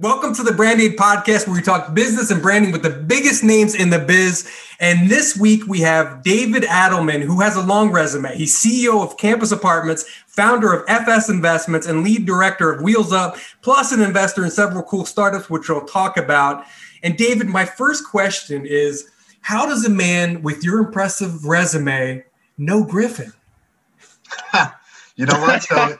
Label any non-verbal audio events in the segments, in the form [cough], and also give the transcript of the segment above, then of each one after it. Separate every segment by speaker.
Speaker 1: Welcome to the Brand Aid Podcast, where we talk business and branding with the biggest names in the biz. And this week we have David Adelman, who has a long resume. He's CEO of Campus Apartments, founder of FS Investments, and lead director of Wheels Up, plus an investor in several cool startups, which we'll talk about. And David, my first question is How does a man with your impressive resume know Griffin? [laughs]
Speaker 2: you know what? So,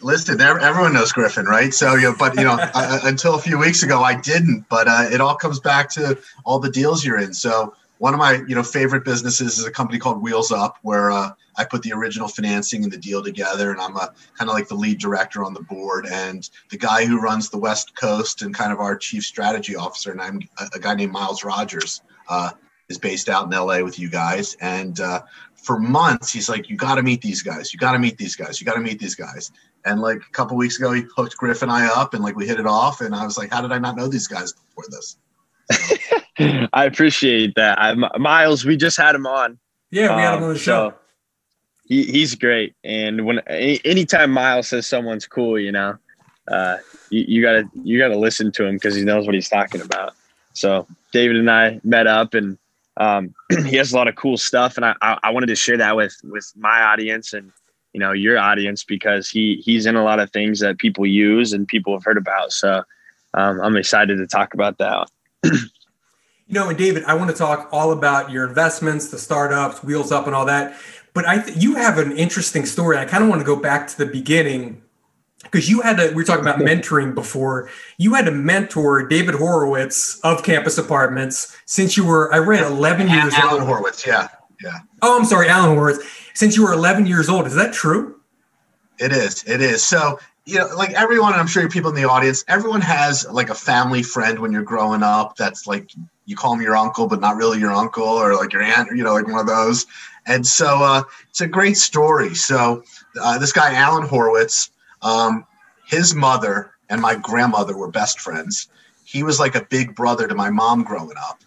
Speaker 2: listen, everyone knows Griffin, right? So, you know, but you know, [laughs] uh, until a few weeks ago, I didn't. But uh, it all comes back to all the deals you're in. So, one of my you know favorite businesses is a company called Wheels Up, where uh, I put the original financing and the deal together, and I'm a kind of like the lead director on the board, and the guy who runs the West Coast and kind of our chief strategy officer, and I'm a, a guy named Miles Rogers. Uh, is based out in LA with you guys, and uh, for months he's like you got to meet these guys. You got to meet these guys. You got to meet these guys. And like a couple weeks ago he hooked griff and i up and like we hit it off and i was like how did i not know these guys before this? [laughs]
Speaker 3: I appreciate that. I, miles we just had him on.
Speaker 1: Yeah we had him on the um, show. so
Speaker 3: he, he's great. And when anytime miles says someone's cool you know uh, you, you gotta you gotta listen to him because he knows what he's talking about. So david and i met up and um, [clears throat] he has a lot of cool stuff, and I, I wanted to share that with with my audience and you know your audience because he he's in a lot of things that people use and people have heard about. So um, I'm excited to talk about that. [clears throat]
Speaker 1: you know, and David, I want to talk all about your investments, the startups, Wheels Up, and all that. But I th- you have an interesting story. I kind of want to go back to the beginning because you had to we were talking about [laughs] mentoring before. You had to mentor david horowitz of campus apartments since you were i read 11 years
Speaker 2: alan old. horowitz yeah yeah.
Speaker 1: Oh i'm sorry alan horowitz. Since you were 11 years old is that true?
Speaker 2: It is it is. So you know like everyone i'm sure people in the audience everyone has like a family friend when you're growing up that's like you call him your uncle but not really your uncle or like your aunt you know like one of those. And so uh, it's a great story. So uh, this guy alan horowitz um, his mother and my grandmother were best friends. He was like a big brother to my mom growing up.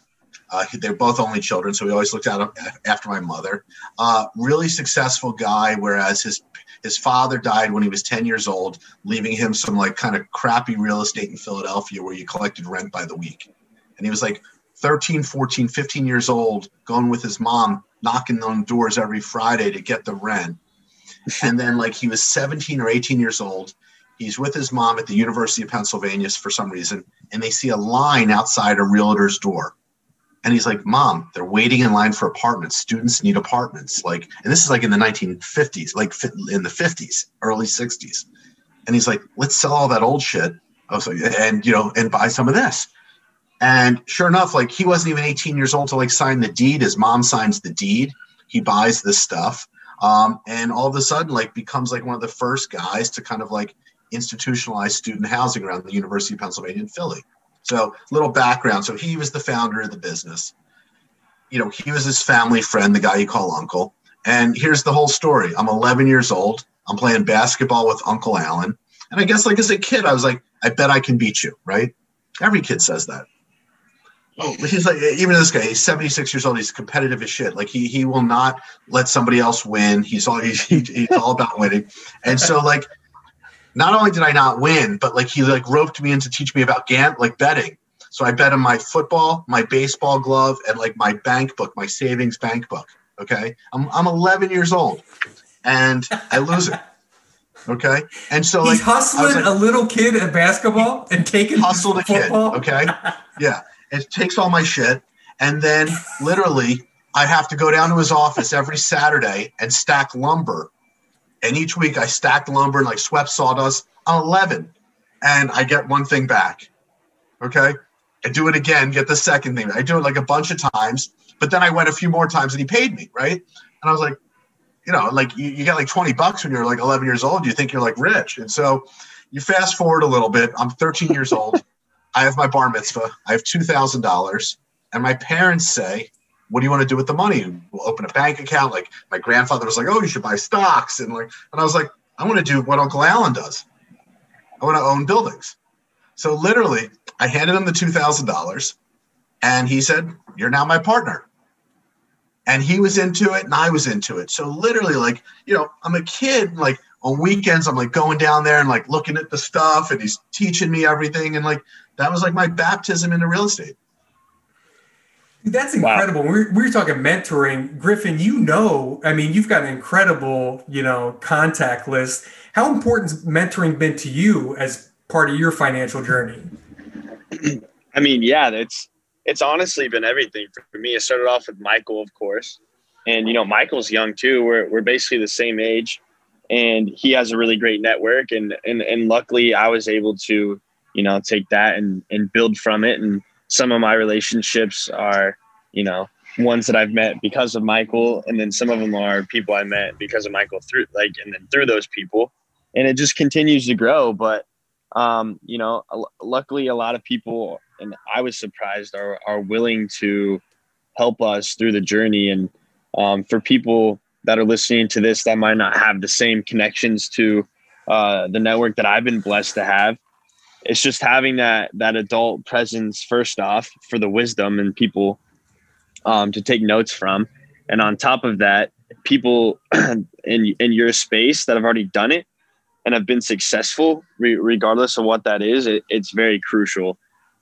Speaker 2: Uh, they're both only children, so he always looked out after my mother. Uh, really successful guy, whereas his his father died when he was 10 years old, leaving him some like kind of crappy real estate in Philadelphia where you collected rent by the week. And he was like 13, 14, 15 years old, going with his mom, knocking on doors every Friday to get the rent [laughs] and then like he was 17 or 18 years old. He's with his mom at the university of pennsylvania for some reason and they see a line outside a realtor's door. And he's like mom they're waiting in line for apartments. Students need apartments. Like and this is like in the 1950s like in the 50s early 60s and he's like let's sell all that old shit. Oh, so, and you know and buy some of this. And sure enough like he wasn't even 18 years old to like sign the deed. His mom signs the deed. He buys this stuff um, and all of a sudden like becomes like one of the first guys to kind of like institutionalize student housing around the University of Pennsylvania in Philly. So little background. So he was the founder of the business. You know, he was his family friend, the guy you call uncle. And here's the whole story. I'm 11 years old. I'm playing basketball with Uncle Alan. And I guess like as a kid, I was like, I bet I can beat you, right? Every kid says that. Oh, he's like even this guy. He's seventy six years old. He's competitive as shit. Like he he will not let somebody else win. He's all he's, he's all about winning. And so like, not only did I not win, but like he like roped me in to teach me about gam like betting. So I bet on my football, my baseball glove, and like my bank book, my savings bank book. Okay, I'm I'm 11 years old, and I lose it. Okay, and so
Speaker 1: he's like, hustling like, a little kid at basketball and taking
Speaker 2: hustled a football? kid. Okay, yeah, it takes all my shit. And then literally, I have to go down to his office every Saturday and stack lumber. And each week I stack lumber and like swept sawdust. I'm 11 and I get one thing back. Okay. I do it again, get the second thing. I do it like a bunch of times, but then I went a few more times and he paid me. Right. And I was like, you know, like you, you get like 20 bucks when you're like 11 years old. You think you're like rich. And so you fast forward a little bit. I'm 13 years old. I have my bar mitzvah. I have two thousand dollars, and my parents say, "What do you want to do with the money? We'll open a bank account." Like my grandfather was like, "Oh, you should buy stocks," and like, and I was like, "I want to do what Uncle Alan does. I want to own buildings." So literally, I handed him the two thousand dollars, and he said, "You're now my partner." And he was into it, and I was into it. So literally, like, you know, I'm a kid, like on weekends, I'm like going down there and like looking at the stuff, and he's teaching me everything, and like that was like my baptism into real estate.
Speaker 1: That's incredible. Wow. We're, we're talking mentoring. Griffin, you know, I mean, you've got an incredible, you know, contact list. How important has mentoring been to you as part of your financial journey? [clears throat]
Speaker 3: I mean, yeah, it's it's honestly been everything for me. It started off with Michael, of course. And you know, Michael's young too. We're we're basically the same age and he has a really great network and and and luckily I was able to, you know, take that and and build from it and some of my relationships are, you know, ones that I've met because of Michael, and then some of them are people I met because of Michael through like, and then through those people, and it just continues to grow. But um, you know, luckily, a lot of people, and I was surprised, are are willing to help us through the journey. And um, for people that are listening to this that might not have the same connections to uh, the network that I've been blessed to have, it's just having that that adult presence first off for the wisdom and people um, to take notes from. And on top of that people [clears throat] in in your space that have already done it and have been successful re- regardless of what that is it, it's very crucial.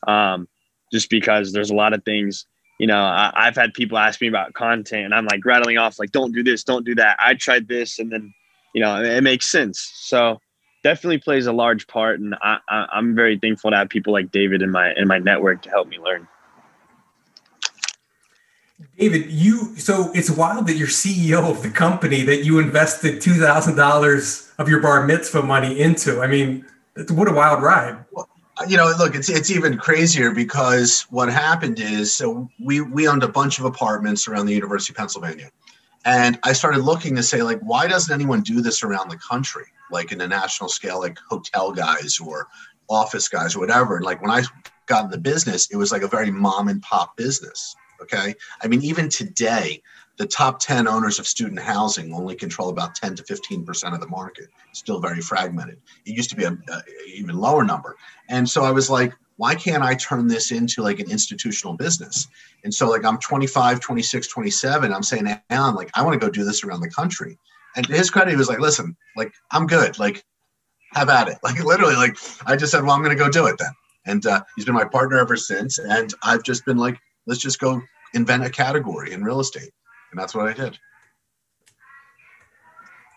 Speaker 3: Um, just because there's a lot of things you know I, have had people ask me about content and i'm like rattling off like don't do this don't do that. I tried this and then you know it, it makes sense. So definitely plays a large part, and I, I, I'm very thankful to have people like David in my in my network to help me learn.
Speaker 1: David, you so it's wild that you're CEO of the company that you invested two thousand dollars of your bar mitzvah money into. I mean, what a wild ride.
Speaker 2: Well, you know, look, it's it's even crazier because what happened is so we we owned a bunch of apartments around the University of Pennsylvania. And I started looking to say, like, why doesn't anyone do this around the country? Like in a national scale, like hotel guys or office guys or whatever. And like when I got in the business, it was like a very mom and pop business. Okay. I mean, even today, the top 10 owners of student housing only control about 10 to 15% of the market. still very fragmented. It used to be a, a, even lower number. And so I was like, why can't I turn this into like an institutional business? And so like I'm 25, 26, 27. I'm saying, Alan, like I want to go do this around the country. And to his credit, he was like, listen, like, I'm good. Like, have at it. [laughs] Like, literally, like, I just said, well, I'm going to go do it then. And uh, he's been my partner ever since. And I've just been like, let's just go invent a category in real estate. And that's what I did.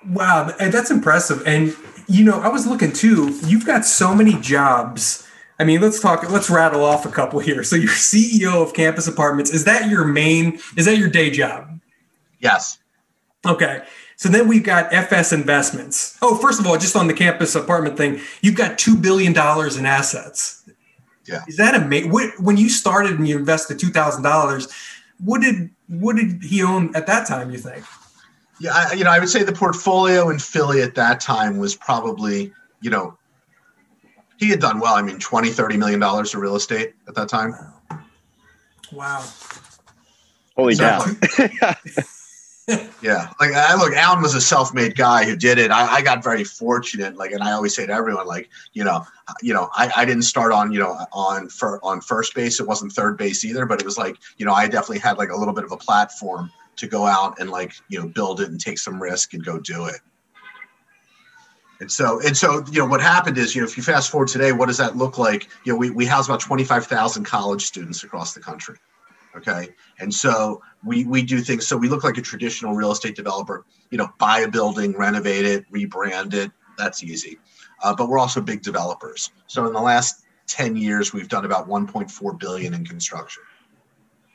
Speaker 1: Wow. That's impressive. And, you know, I was looking too, you've got so many jobs. I mean, let's talk, let's rattle off a couple here. So you're CEO of Campus Apartments. Is that your main, is that your day job?
Speaker 2: Yes.
Speaker 1: Okay. So then we've got FS Investments. Oh, first of all, just on the campus apartment thing, you've got $2 billion in assets.
Speaker 2: Yeah.
Speaker 1: Is that amazing? When you started and you invested $2,000, what did, what did he own at that time, you think?
Speaker 2: Yeah, I, you know, I would say the portfolio in Philly at that time was probably, you know, he had done well. I mean, 20, 30 million dollars of real estate at that time.
Speaker 1: Wow. wow.
Speaker 3: Holy cow. [laughs]
Speaker 2: yeah, like I look, Alan was a self-made guy who did it. I, I, got very fortunate, like, and I always say to everyone, like, you know, you know, I, I didn't start on, you know, on for on first base. It wasn't third base either, but it was like, you know, I definitely had like a little bit of a platform to go out and like, you know, build it and take some risk and go do it. And so, and so, you know, what happened is, you know, if you fast forward today, what does that look like? You know, we, we house about 25,000 college students across the country. Okay. And so we, we do things. So we look like a traditional real estate developer, you know, buy a building, renovate it, rebrand it. That's easy. Uh, but we're also big developers. So in the last 10 years, we've done about 1.4 billion in construction.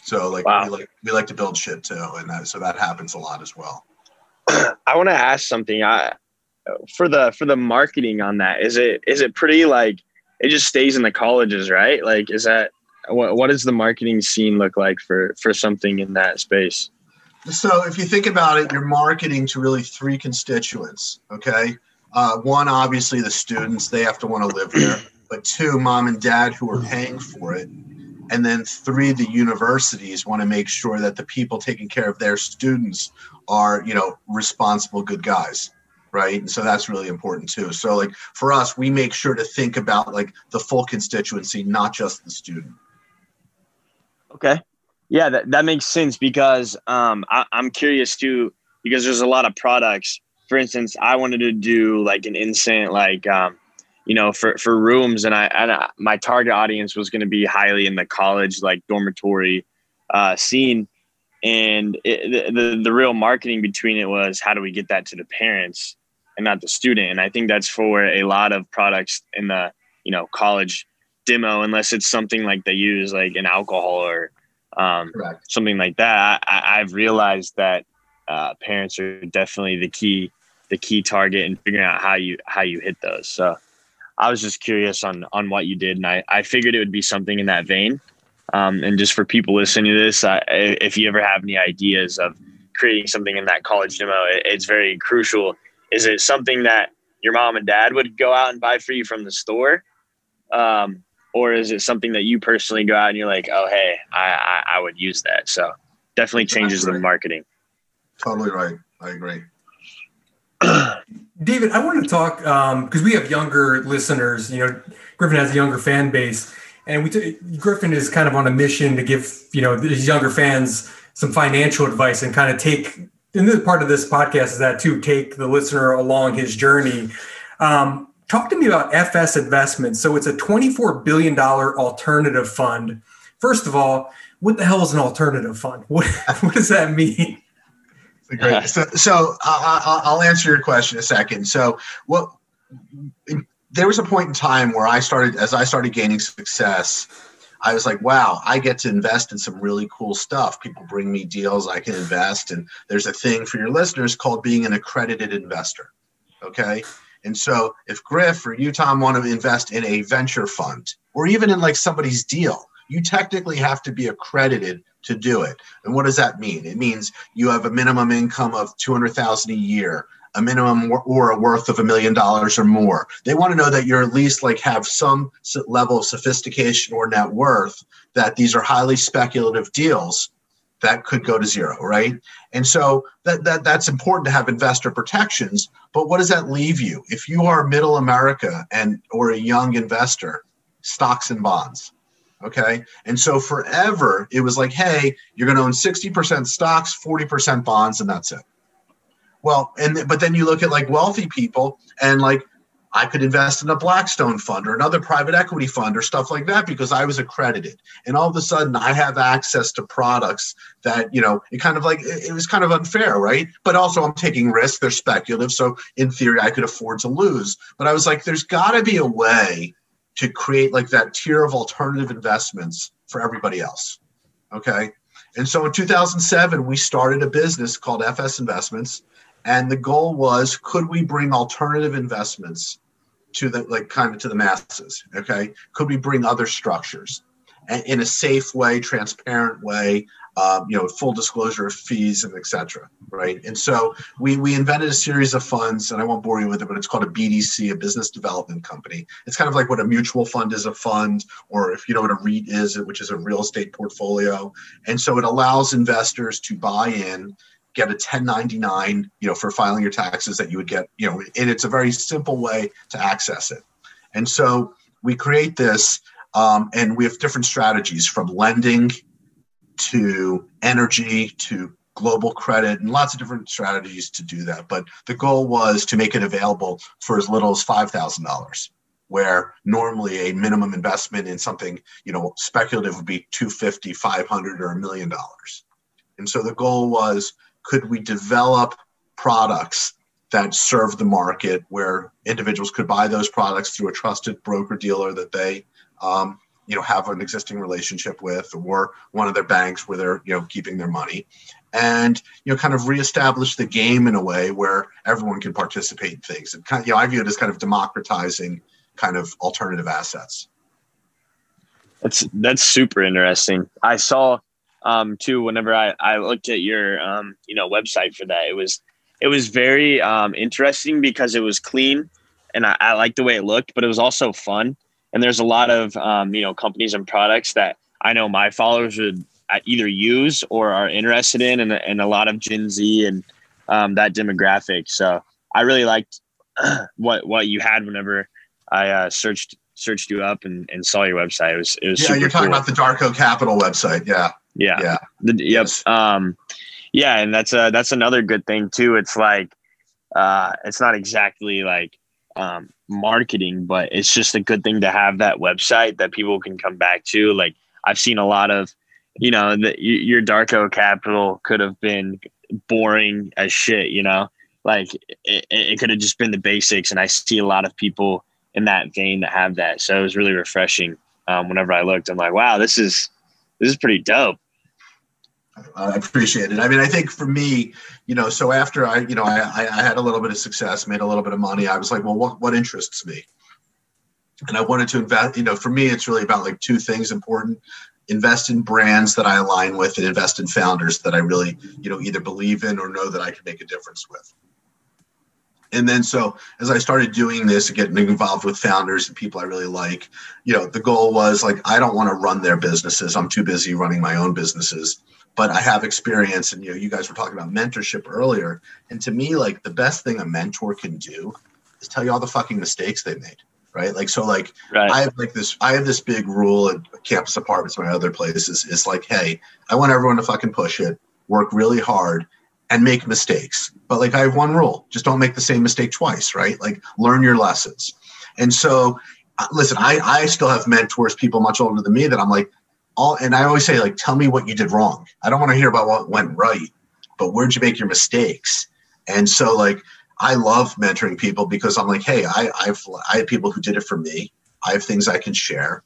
Speaker 2: So like, wow. we like, we like to build shit too. And that, so that happens a lot as well. [clears throat]
Speaker 3: I want to ask something. I, for the, for the marketing on that, is it, is it pretty like, it just stays in the colleges, right? Like, is that, what, what does the marketing scene look like for for something in that space?
Speaker 2: So if you think about it you're marketing to really three constituents okay? Uh, one obviously the students they have to want to live there. But two mom and dad who are paying for it. And then three the universities want to make sure that the people taking care of their students are you know responsible good guys right? And so that's really important too. So like for us we make sure to think about like the full constituency not just the student
Speaker 3: Okay. Yeah, that, that makes sense because um, I, I'm curious too, because there's a lot of products for instance, I wanted to do like an instant, like, um, you know, for, for rooms and I, and I, my target audience was going to be highly in the college, like dormitory, uh, scene. And it, the, the real marketing between it was how do we get that to the parents and not the student? And I think that's for a lot of products in the, you know, college demo, unless it's something like they use like an alcohol or um, something like that. I, I've realized that uh, parents are definitely the key the key target and figuring out how you how you hit those. So I was just curious on on what you did, and I I figured it would be something in that vein. Um, and just for people listening to this, I, if you ever have any ideas of creating something in that college demo, it, it's very crucial. Is it something that your mom and dad would go out and buy for you from the store? Um, or is it something that you personally go out and you're like, oh, hey, I, I, I would use that. So definitely changes right. the marketing.
Speaker 2: Totally right. I agree. [clears throat]
Speaker 1: David, I want to talk because um, we have younger listeners. You know, Griffin has a younger fan base, and we t- Griffin is kind of on a mission to give you know these younger fans some financial advice and kind of take. And this part of this podcast is that too take the listener along his journey. Um, talk to me about FS Investments. So it's a twenty-four billion dollar alternative fund. First of all, what the hell is an alternative fund? What [laughs] what does that mean?
Speaker 2: Great. So, so uh, I'll answer your question in a second. So, what there was a point in time where I started, as I started gaining success, I was like, wow, I get to invest in some really cool stuff. People bring me deals I can invest. And there's a thing for your listeners called being an accredited investor. Okay. And so if Griff or Tom, want to invest in a venture fund or even in like somebody's deal, you technically have to be accredited to do it. And what does that mean? It means you have a minimum income of 200,000 a year, a minimum or a worth of a million dollars or more. They want to know that you're at least like have some level of sophistication or net worth that these are highly speculative deals that could go to zero, right? And so that, that that's important to have investor protections. But what does that leave you? If you are middle America and or a young investor, stocks and bonds Okay. And so forever it was like, hey, you're to own 60% stocks, 40% bonds, and that's it. Well, and but then you look at like wealthy people and like I could invest in a Blackstone fund or another private equity fund or stuff like that because I was accredited. And all of a sudden I have access to products that, you know, it kind of like it was kind of unfair, right? But also I'm taking risks, they're speculative. So in theory, I could afford to lose. But I was like, there's got to be a way to create like that tier of alternative investments for everybody else. Okay. And so in 2007, we started a business called FS Investments. And the goal was could we bring alternative investments to the like kind of to the masses? Okay. Could we bring other structures and in a safe way, transparent way, um, you know, full disclosure of fees and et cetera, right? And so we, we invented a series of funds, and I won't bore you with it, but it's called a BDC, a business development company. It's kind of like what a mutual fund is a fund, or if you know what a REIT is, which is a real estate portfolio. And so it allows investors to buy in, get a 1099, you know, for filing your taxes that you would get, you know, and it's a very simple way to access it. And so we create this, um, and we have different strategies from lending to energy to global credit and lots of different strategies to do that. But the goal was to make it available for as little as $5,000 where normally a minimum investment in something, you know, speculative would be 250, 500 or a million dollars. And so the goal was could we develop products that serve the market where individuals could buy those products through a trusted broker dealer that they um, you know have an existing relationship with or one of their banks where they're you know keeping their money and you know kind of reestablish the game in a way where everyone can participate in things and kind of, you know i view it as kind of democratizing kind of alternative assets.
Speaker 3: That's that's super interesting. I saw um too whenever i i looked at your um you know website for that it was it was very um interesting because it was clean and i, I liked the way it looked but it was also fun and there's a lot of um, you know companies and products that I know my followers would uh, either use or are interested in, and, and a lot of Gen Z and um, that demographic. So I really liked [clears throat] what what you had whenever I uh, searched searched you up and, and saw your website. It was it was
Speaker 2: yeah. you're talking cool. about the Darco Capital website, yeah.
Speaker 3: Yeah. Yeah. The, yep. Yes. Um, yeah, and that's uh that's another good thing too. It's like uh, it's not exactly like um, marketing, but it's just a good thing to have that website that people can come back to. Like I've seen a lot of, you know, the, your Darco Capital could have been boring as shit, you know, like it, it could have just been the basics. And I see a lot of people in that vein that have that. So it was really refreshing. Um, whenever I looked, I'm like, wow, this is, this is pretty dope.
Speaker 2: I appreciate it. I mean, I think for me, you know, so after I, you know, I, I had a little bit of success, made a little bit of money. I was like, well, what, what interests me? And I wanted to invest, you know, for me, it's really about like two things important invest in brands that I align with and invest in founders that I really, you know, either believe in or know that I can make a difference with. And then so as I started doing this and getting involved with founders and people I really like, you know, the goal was like, I don't want to run their businesses. I'm too busy running my own businesses but I have experience and you know you guys were talking about mentorship earlier and to me like the best thing a mentor can do is tell you all the fucking mistakes they made right like so like right. I have like this I have this big rule at campus apartments my other places is like hey I want everyone to fucking push it work really hard and make mistakes but like I have one rule just don't make the same mistake twice right like learn your lessons and so uh, listen I I still have mentors people much older than me that I'm like all and I always say like tell me what you did wrong. I don't want to hear about what went right, but where'd you make your mistakes? And so like I love mentoring people because I'm like, hey, I I've I have people who did it for me. I have things I can share.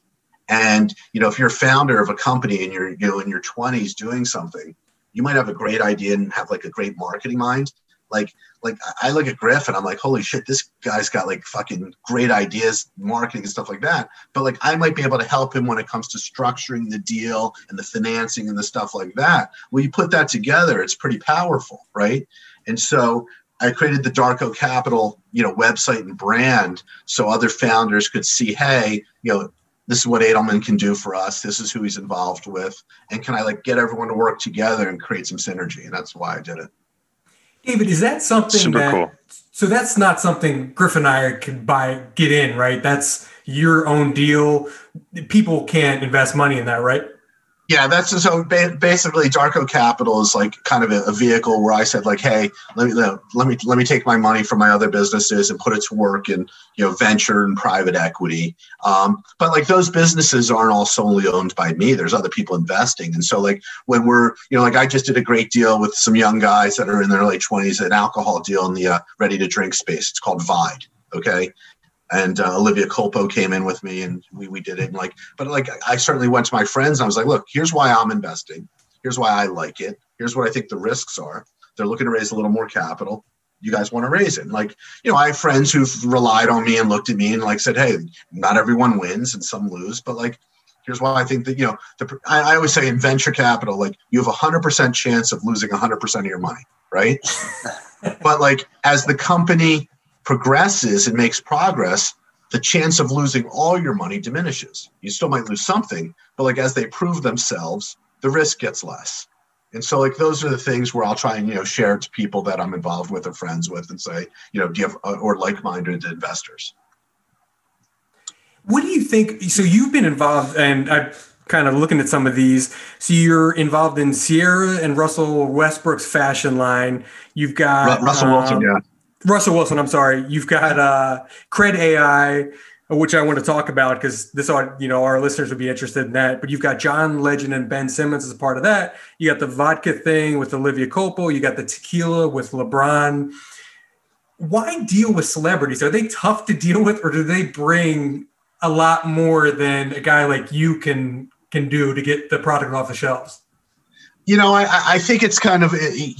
Speaker 2: And you know, if you're a founder of a company and you're you know in your 20s doing something, you might have a great idea and have like a great marketing mind. Like like I look at Griff and I'm like, holy shit, this guy's got like fucking great ideas, marketing and stuff like that. But like I might be able to help him when it comes to structuring the deal and the financing and the stuff like that. When you put that together, it's pretty powerful, right? And so I created the Darco Capital, you know, website and brand so other founders could see, hey, you know, this is what Adelman can do for us. This is who he's involved with. And can I like get everyone to work together and create some synergy? And that's why I did it.
Speaker 1: David, is that something Super that? Cool. So that's not something Griff and I can buy, get in, right? That's your own deal. People can't invest money in that, right?
Speaker 2: Yeah, that's so basically Darco Capital is like kind of a, vehicle where I said like, hey, let me let me let me take my money from my other businesses and put it to work in you know venture and private equity. Um, but like those businesses aren't all solely owned by me. There's other people investing, and so like when we're you know like I just did a great deal with some young guys that are in their late twenties, an alcohol deal in the uh, ready to drink space. It's called Vide. Okay, and uh, Olivia Culpo came in with me and we, we did it. And like, but like, I certainly went to my friends and I was like, look, here's why I'm investing. Here's why I like it. Here's what I think the risks are. They're looking to raise a little more capital. You guys want to raise it? And like, you know, I have friends who've relied on me and looked at me and like said, hey, not everyone wins and some lose, but like, here's why I think that, you know, the, I, I always say in venture capital, like you have a hundred percent chance of losing a hundred percent of your money. Right. [laughs] but like as the company progresses and makes progress, the chance of losing all your money diminishes. You still might lose something, but like as they prove themselves, the risk gets less. And so like those are the things where I'll try and you know share it to people that I'm involved with or friends with and say, you know, do you have uh, or like-minded investors.
Speaker 1: What do you think? So you've been involved, and I'm kind of looking at some of these. So you're involved in Ciara and Russell Westbrook's fashion line. You've got
Speaker 2: Russell um, Wilson, yeah.
Speaker 1: Russell Wilson, I'm sorry. You've got uh, Cred AI, which I want to talk about because this you know our listeners would be interested in that. But you've got John Legend and Ben Simmons as a part of that. You got the vodka thing with Olivia Culpo. You got the tequila with LeBron. Why deal with celebrities? Are they tough to deal with, or do they bring a lot more than a guy like you can can do to get the product off the shelves?
Speaker 2: You know, I, I think it's kind of. It,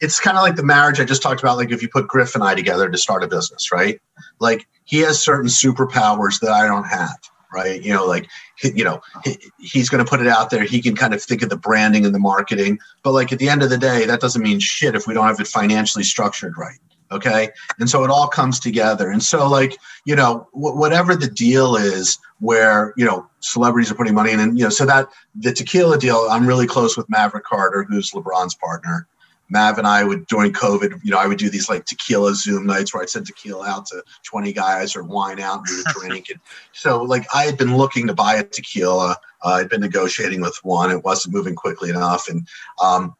Speaker 2: it's kind of like the marriage I just talked about. Like if you put Griff and I together to start a business, right? Like he has certain superpowers that I don't have, right? You know, like you know, he, he's going to put it out there. He can kind of think of the branding and the marketing, but like at the end of the day, that doesn't mean shit if we don't have it financially structured right. Okay, and so it all comes together. And so, like you know, w- whatever the deal is, where you know celebrities are putting money in, and you know, so that the tequila deal, I'm really close with Maverick Carter, who's LeBron's partner Mav and I would during COVID, you know, I would do these like tequila Zoom nights where I'd send tequila out to 20 guys or wine out and we would [laughs] drink. and so like I had been looking to buy a tequila. Uh, I'd been negotiating with one. It wasn't moving quickly enough. And um,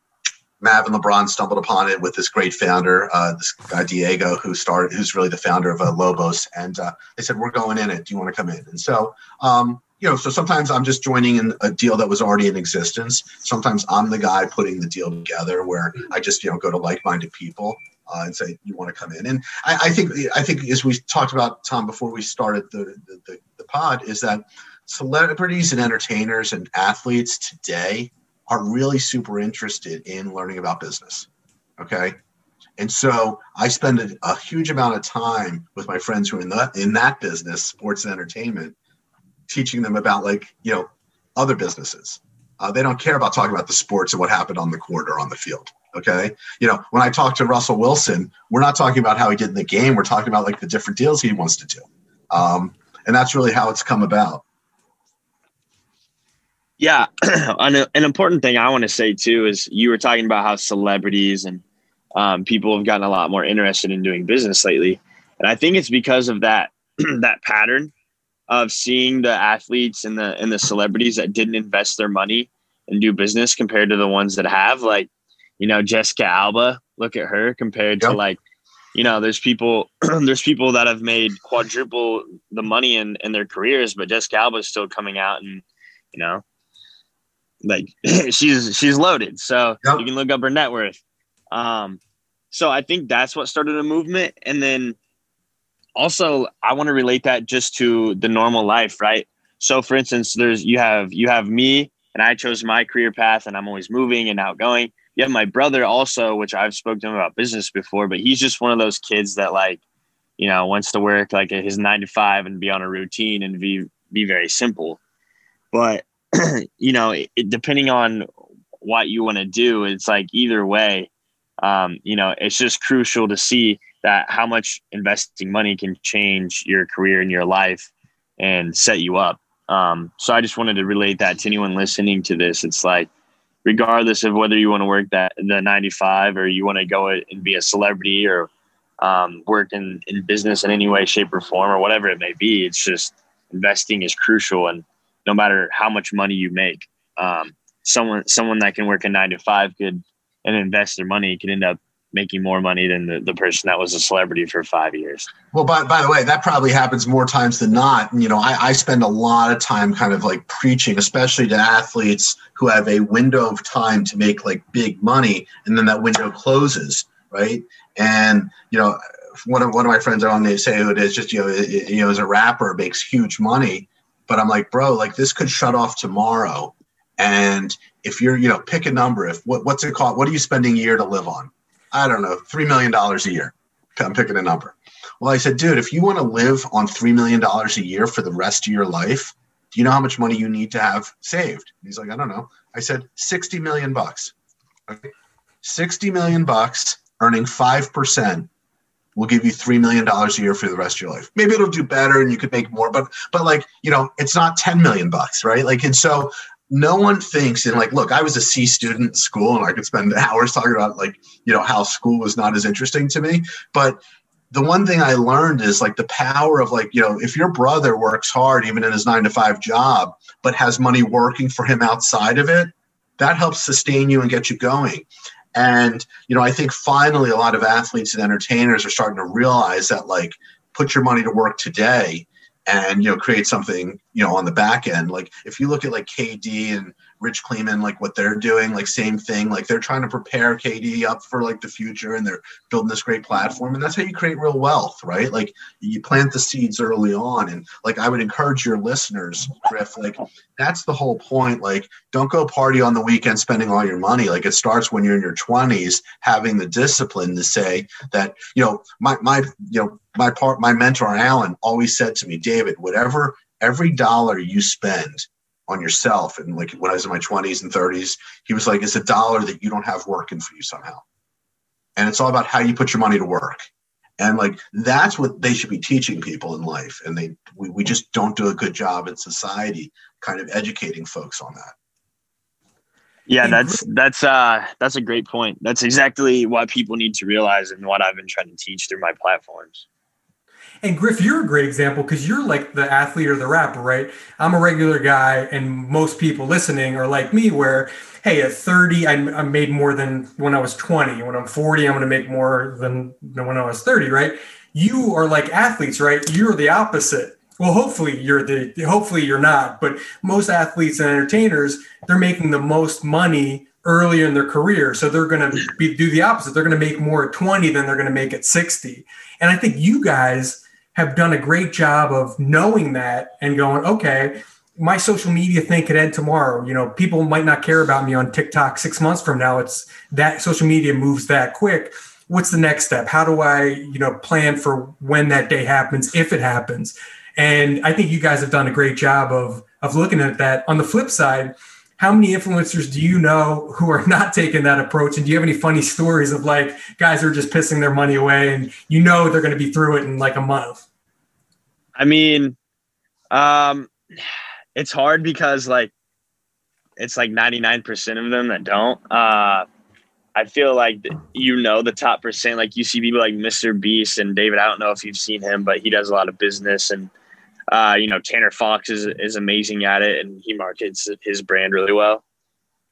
Speaker 2: Mav and LeBron stumbled upon it with this great founder, uh, this guy Diego, who started, who's really the founder of uh, Lobos, and uh, they said, "We're going in it. Do you want to come in?" And so, um, you know, so sometimes I'm just joining in a deal that was already in existence. Sometimes I'm the guy putting the deal together, where I just you know go to like-minded people uh, and say, "You want to come in?" And I, I, think I think as we talked about Tom before we started the, the, the, the pod is that celebrities and entertainers and athletes today are really super interested in learning about business. Okay. And so I spend a, a, huge amount of time with my friends who are in that in that business, sports and entertainment, teaching them about like, you know, other businesses. Uh, they don't care about talking about the sports and what happened on the court or on the field. Okay. You know, when I talk to Russell Wilson, we're not talking about how he did in the game. We're talking about like the different deals he wants to do. Um, and that's really how it's come about.
Speaker 3: Yeah, [clears throat] an, an important thing I want to say too is you were talking about how celebrities and um, people have gotten a lot more interested in doing business lately, and I think it's because of that [clears throat] that pattern of seeing the athletes and the and the celebrities that didn't invest their money and do business compared to the ones that have, like you know Jessica Alba. Look at her compared yep. to like you know there's people [clears throat] there's people that have made quadruple the money in in their careers, but Jessica Alba is still coming out and you know like [clears throat] she's she's loaded. So yep. you can look up her net worth. Um, so I think that's what started a movement, and then also I want to relate that just to the normal life, right? So for instance, there's you have you have me, and I chose my career path, and I'm always moving and outgoing. You have my brother also, which I've spoken to him about business before, but he's just one of those kids that like, you know, wants to work like his nine to five and be on a routine and be be very simple. But [clears throat] you know, it, depending on what you want to do, it's like either way, um, you know, it's just crucial to see that how much investing money can change your career and your life and set you up. Um, so I just wanted to relate that to anyone listening to this. It's like, regardless of whether you want to work that the 95 or you want to go and be a celebrity or um, work in, in business in any way, shape, or form, or whatever it may be, it's just investing is crucial. And no matter how much money you make. Um, someone someone that can work a nine to five could and invest their money could end up making more money than the, the person that was a celebrity for five years.
Speaker 2: Well, by, by the way, that probably happens more times than not. You know, I, I spend a lot of time kind of like preaching, especially to athletes who have a window of time to make like big money, and then that window closes, right? And you know, one of one of my friends, I don't to say who it is, just you know, you know, as a rapper, makes huge money, but I'm like, bro, like this could shut off tomorrow. And if you're, you know, pick a number. If what, what's it called? What are you spending a year to live on? I don't know, three million dollars a year. I'm picking a number. Well, I said, dude, if you want to live on three million dollars a year for the rest of your life, do you know how much money you need to have saved? he's like, I don't know. I said, 60 million bucks. Okay. 60 million bucks earning 5% will give you three million dollars a year for the rest of your life. Maybe it'll do better and you could make more, but but like you know, it's not ten million bucks, right? Like, and so no one thinks and like, look, I was a C student in school and I could spend [laughs] hours talking about like you know how school was not as interesting to me, but the one thing I learned is like the power of like, you know, if your brother works hard even in his nine to five job, but has money working for him outside of it, that helps sustain you and get you going. And, you know, I think finally a lot of athletes and entertainers are starting to realize that, like, put your money to work today and, you know, create something, you know, on the back end. Like, if you look at like KD and Rich Kleiman, like what they're doing, like same thing. Like they're trying to prepare KD up for like the future and they're building this great platform. And that's how you create real wealth, right? Like you plant the seeds early on. And like I would encourage your listeners, Griff, like that's the whole point. Like don't go party on the weekend spending all your money. Like it starts when you're in your 20s, having the discipline to say that, you know, my my you know, my part my mentor Alan always said to me, David, whatever every dollar you spend on yourself. And like when I was in my 20s and 30s, he was like, it's a dollar that you don't have working for you somehow. And it's all about how you put your money to work. And like that's what they should be teaching people in life. And they we, we just don't do a good job in society kind of educating folks on that.
Speaker 3: Yeah, that's that's uh that's a great point. That's exactly what people need to realize and what I've been trying to teach through my platforms.
Speaker 1: And Griff, you're a great example because you're like the athlete or the rapper, right? I'm a regular guy, and most people listening are like me, where hey, at 30, I, I made more than when I was 20. When I'm 40, I'm going to make more than, than when I was 30, right? You are like athletes, right? You're the opposite. Well, hopefully you're the hopefully you're not, but most athletes and entertainers, they're making the most money earlier in their career. So they're going to be, do the opposite. They're going to make more at 20 than they're going to make at 60. And I think you guys have done a great job of knowing that and going, okay, my social media thing could end tomorrow. You know, people might not care about me on TikTok six months from now. It's that social media moves that quick. What's the next step? How do I, you know, plan for when that day happens, if it happens? And I think you guys have done a great job of of looking at that. On the flip side, how many influencers do you know who are not taking that approach? And do you have any funny stories of like guys are just pissing their money away and you know they're going to be through it in like a month?
Speaker 3: I mean, um, it's hard because like it's like 99% of them that don't. Uh, I feel like you know the top percent. Like you see people like Mr. Beast and David. I don't know if you've seen him, but he does a lot of business, and uh, you know Tanner Fox is is amazing at it, and he markets his brand really well.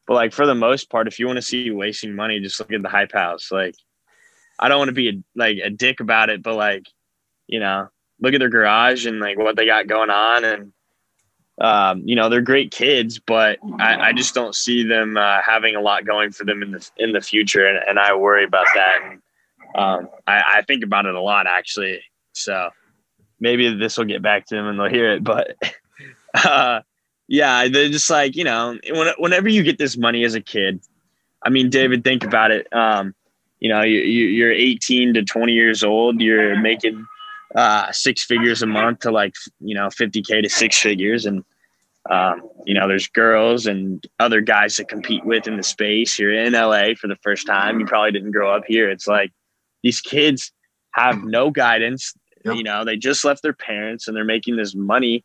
Speaker 3: But like for the most part, if you want to see wasting money, just look at the hype house. Like I don't want to be a, like a dick about it, but like you know, look at their garage and like what they got going on, and um, you know, they're great kids, but I, I just don't see them uh, having a lot going for them in the in the future, and, and I worry about that. And, um, I, I, think about it a lot actually. So maybe this will get back to them and they'll hear it. But [laughs] uh, yeah, they're just like you know, when, whenever you get this money as a kid, I mean, David, think about it. Um, you know, you, you're 18 to 20 years old. You're making uh, six figures a month to like you know 50k to six figures and um, you know there's girls and other guys to compete with in the space you're in la for the first time you probably didn't grow up here it's like these kids have no guidance yep. you know they just left their parents and they're making this money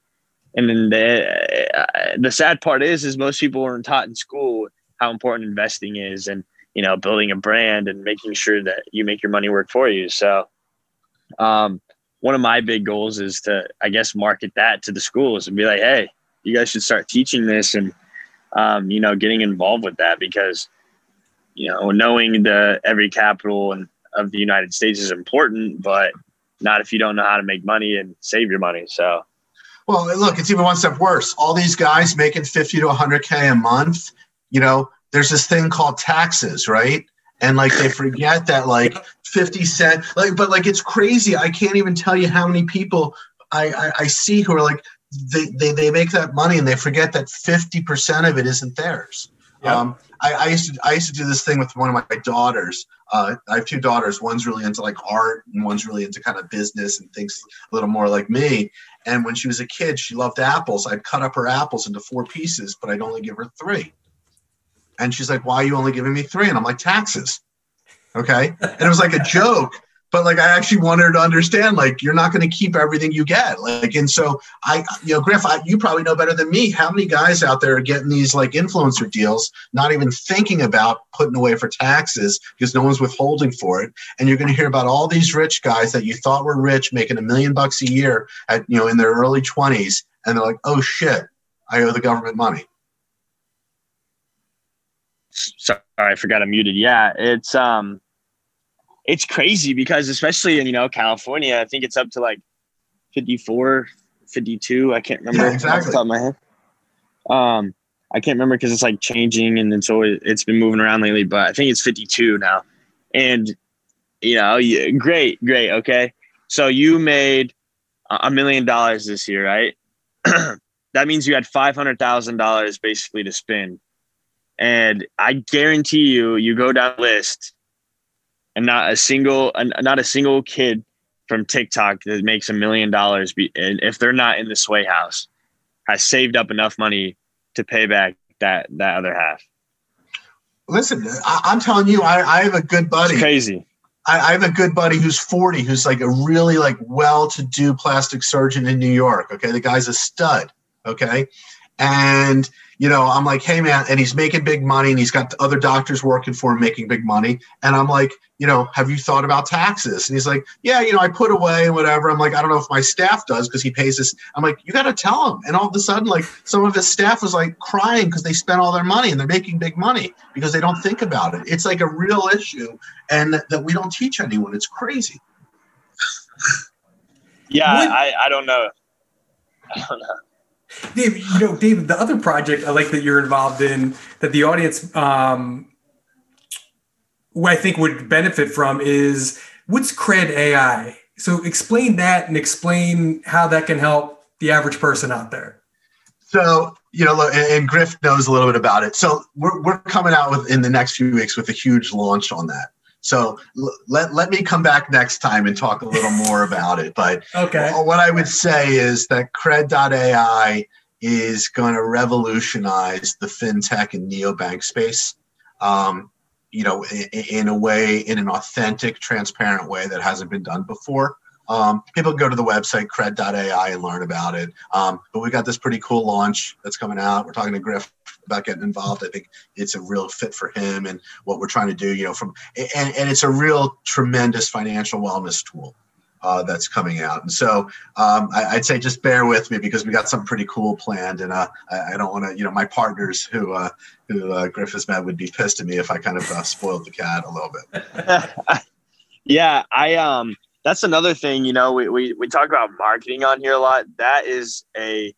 Speaker 3: and then the uh, the sad part is is most people weren't taught in school how important investing is and you know building a brand and making sure that you make your money work for you so um, one of my big goals is to, I guess, market that to the schools and be like, hey, you guys should start teaching this and, um, you know, getting involved with that because, you know, knowing the every capital and of the United States is important, but not if you don't know how to make money and save your money. So,
Speaker 2: well, look, it's even one step worse. All these guys making 50 to 100K a month, you know, there's this thing called taxes, right? And like they forget that like 50 cent like but like it's crazy i can't even tell you how many people i i, I see who are like they, they they make that money and they forget that 50% of it isn't theirs yep. um I, I used to i used to do this thing with one of my daughters. Uh, i have two daughters. One's really into like art and one's really into kind of business and thinks a little more like me. And when she was a kid she loved apples. I'd cut up her apples into four pieces but i'd only give her three. And she's like why are you only giving me three? And i'm like taxes. Okay. And it was like a joke, but like I actually wanted to understand, like, you're not going to keep everything you get. Like, and so I, you know, Griff, I, you probably know better than me how many guys out there are getting these like influencer deals, not even thinking about putting away for taxes because no one's withholding for it. And you're going to hear about all these rich guys that you thought were rich making a million bucks a year at, you know, in their early 20s. And they're like, oh shit, I owe the government money
Speaker 3: sorry, I forgot I'm muted. Yeah, it's um, it's crazy because especially in you know California, I think it's up to like 54, 52. I can't remember
Speaker 2: yeah, exactly. off the top
Speaker 3: of my head. Um, I can't remember because it's like changing and it's always it's been moving around lately, but I think it's 52 now. And you know, yeah, great, great, okay. So you made a million dollars this year, right? [clears throat] that means you had five hundred thousand dollars basically to spend. And I guarantee you, you go down the list and not a single not a single kid from TikTok that makes a million dollars if they're not in the sway house has saved up enough money to pay back that that other half.
Speaker 2: Listen, I, am telling you, I, I, have a good buddy.
Speaker 3: It's crazy.
Speaker 2: I, I, have a good buddy who's 40, who's like a really like well-to-do plastic surgeon in New York. Okay, the guy's a stud. Okay, And you know, I'm like, hey man, and he's making big money and he's got other doctors working for him making big money. And I'm like, you know, have you thought about taxes? And he's like, yeah, you know, I put away and whatever. I'm like, I don't know if my staff does because he pays this. I'm like, you got to tell him. And all of a sudden, like some of his staff was like crying because they spent all their money and they're making big money because they don't think about it. It's like a real issue and that we don't teach anyone. It's crazy.
Speaker 3: yeah, I, I don't know. [laughs] I don't know.
Speaker 1: Dave, you know, David, the other project I like that you're involved in that the audience, um, I think would benefit from is what's Cred AI? So explain that and explain how that can help the average person out there.
Speaker 2: So, you know, and Griff knows a little bit about it. So we're, we're coming out with in the next few weeks with a huge launch on that. So let, let me come back next time and talk a little more about it. But
Speaker 1: okay.
Speaker 2: what I would say is that cred.ai is going to revolutionize the fintech and neobank space. Um, you know, in, in, a way, in an authentic, transparent way that hasn't been done before. Um, people go to the website cred.ai and learn about it. Um, but we got this pretty cool launch that's coming out. We're talking to Griff about getting involved. I think it's a real fit for him and what we're trying to do. You know, from and, and it's a real tremendous financial wellness tool. Uh, that's coming out. And so um, I, would say just bear with me because we got something pretty cool planned. And uh, I, I, don't want to, you know, my partners who uh, who uh, Griff has met would be pissed at me if I kind of uh, spoiled the cat a little bit. [laughs]
Speaker 3: yeah, I um that's another thing, you know, we, we, we talk about marketing on here a lot. That is a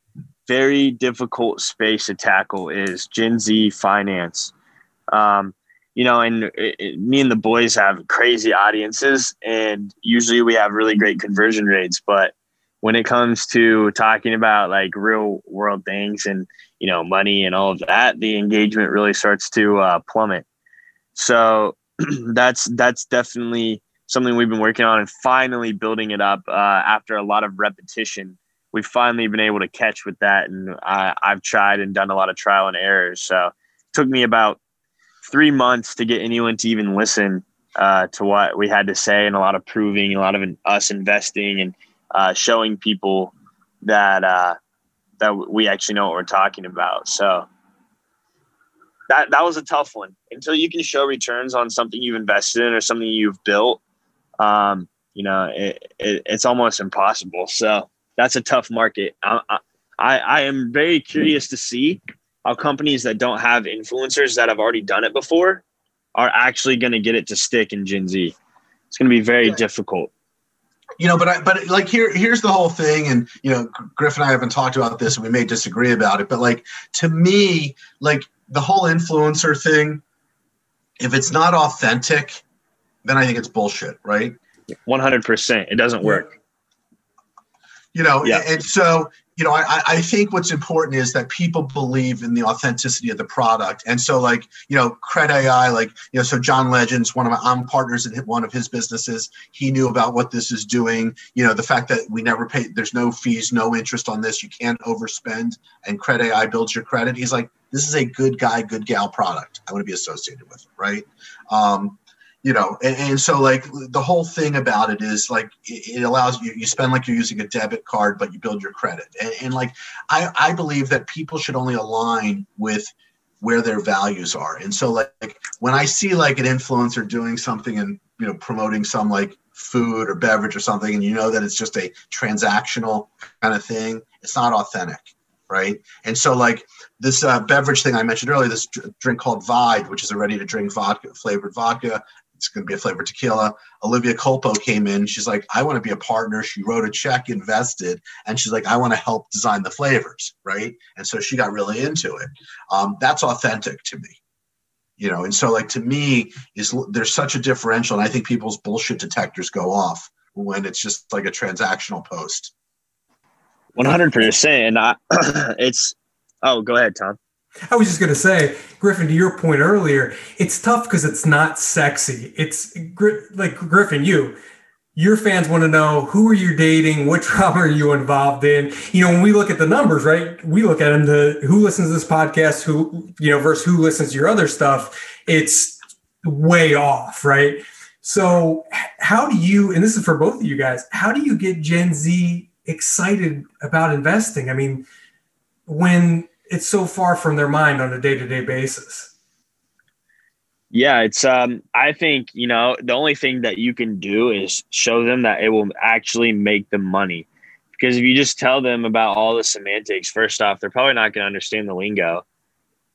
Speaker 3: very difficult space to tackle is Gen Z finance. Um, you know, and it, it, me and the boys have crazy audiences, and usually we have really great conversion rates. But when it comes to talking about like real world things and you know money and all of that, the engagement really starts to uh, plummet. So [clears throat] that's that's definitely something we've been working on and finally building it up uh, after a lot of repetition. We've finally been able to catch with that, and I, I've tried and done a lot of trial and errors. So it took me about three months to get anyone to even listen uh, to what we had to say, and a lot of proving, a lot of us investing and uh, showing people that uh, that we actually know what we're talking about. So that that was a tough one. Until you can show returns on something you've invested in or something you've built, um, you know, it, it, it's almost impossible. So that's a tough market. I, I, I am very curious to see how companies that don't have influencers that have already done it before are actually going to get it to stick in Gen Z. It's going to be very yeah. difficult.
Speaker 2: You know, but I, but like here here's the whole thing, and you know, Griff and I haven't talked about this, and we may disagree about it, but like to me, like the whole influencer thing, if it's not authentic, then I think it's bullshit, right?
Speaker 3: 100%. It doesn't work.
Speaker 2: You know, yeah. and so, you know, I, I think what's important is that people believe in the authenticity of the product. And so, like, you know, Cred AI, like, you know, so John Legends, one of my, I'm partners in one of his businesses. He knew about what this is doing. You know, the fact that we never pay, there's no fees, no interest on this. You can't overspend, and Cred AI builds your credit. He's like, this is a good guy, good gal product. I want to be associated with it, right? Um, you know and, and, so like the whole thing about it is like it, allows you you spend like you're using a debit card but you build your credit. And, and, like i i believe that people should only align with where their values are. And so like when i see like an influencer doing something and you know promoting some like food or beverage or something and you know that it's just a transactional kind of thing it's not authentic right? And so like this uh, beverage thing I mentioned earlier, this drink called Vide, which is a ready to drink vodka flavored vodka it's going to be a flavored tequila. Olivia Culpo came in. She's like, I want to be a partner. She wrote a check, invested, and she's like, I want to help design the flavors, right? And so she got really into it. Um, that's authentic to me, you know. And so, like to me, is there's such a differential, and I think people's bullshit detectors go off when it's just like a transactional post.
Speaker 3: One hundred percent. [clears throat] It's. Oh, go ahead, Tom.
Speaker 1: I was just going to say, Griffin, to your point earlier, it's tough because it's not sexy. It's like Griffin, you, your fans want to know who are you dating, what [laughs] drama are you involved in. You know, when we look at the numbers, right? We look at them to who listens to this podcast, who you know, versus who listens to your other stuff. It's way off, right? So, how do you? And this is for both of you guys. How do you get Gen Z excited about investing? I mean, when it's so far from their mind on a day-to-day basis.
Speaker 3: Yeah it's um i think you know the only thing that you can do is show them that it will actually make them money. Because if you just tell them about all the semantics first off they're probably not going to understand the lingo.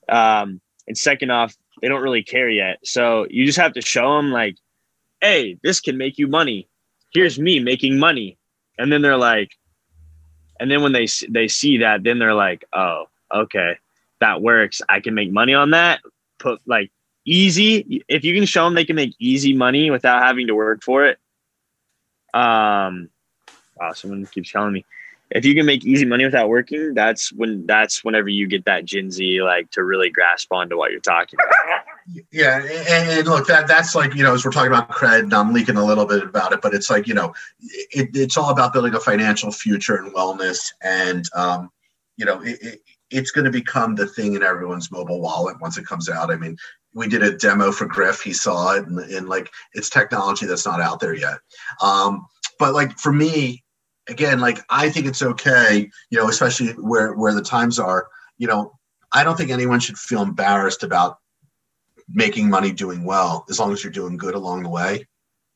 Speaker 3: Um and second off they don't really care yet. So you just have to show them like hey this can make you money. Here's me making money. And then they're like and then when they they see that then they're like oh okay that works. I can make money on that. Put like easy if you can show them they can make easy money without having to work for it um wow someone keeps telling me if you can make easy money without working that's when that's whenever you get that gen z like to really grasp onto what you're talking about.
Speaker 2: Yeah and, and, look that that's like you know as we're talking about cred and i'm leaking a little bit about it but it's like you know it, it's all about building a financial future and wellness and um, you know it, it, it's going to become the thing in everyone's mobile wallet once it comes out. I mean we did a demo for griff. He saw it and, and like it's technology that's not out there yet. Um, but like for me again like i think it's okay you know especially where where the times are. You know i don't think anyone should feel embarrassed about making money doing well as long as you're doing good along the way.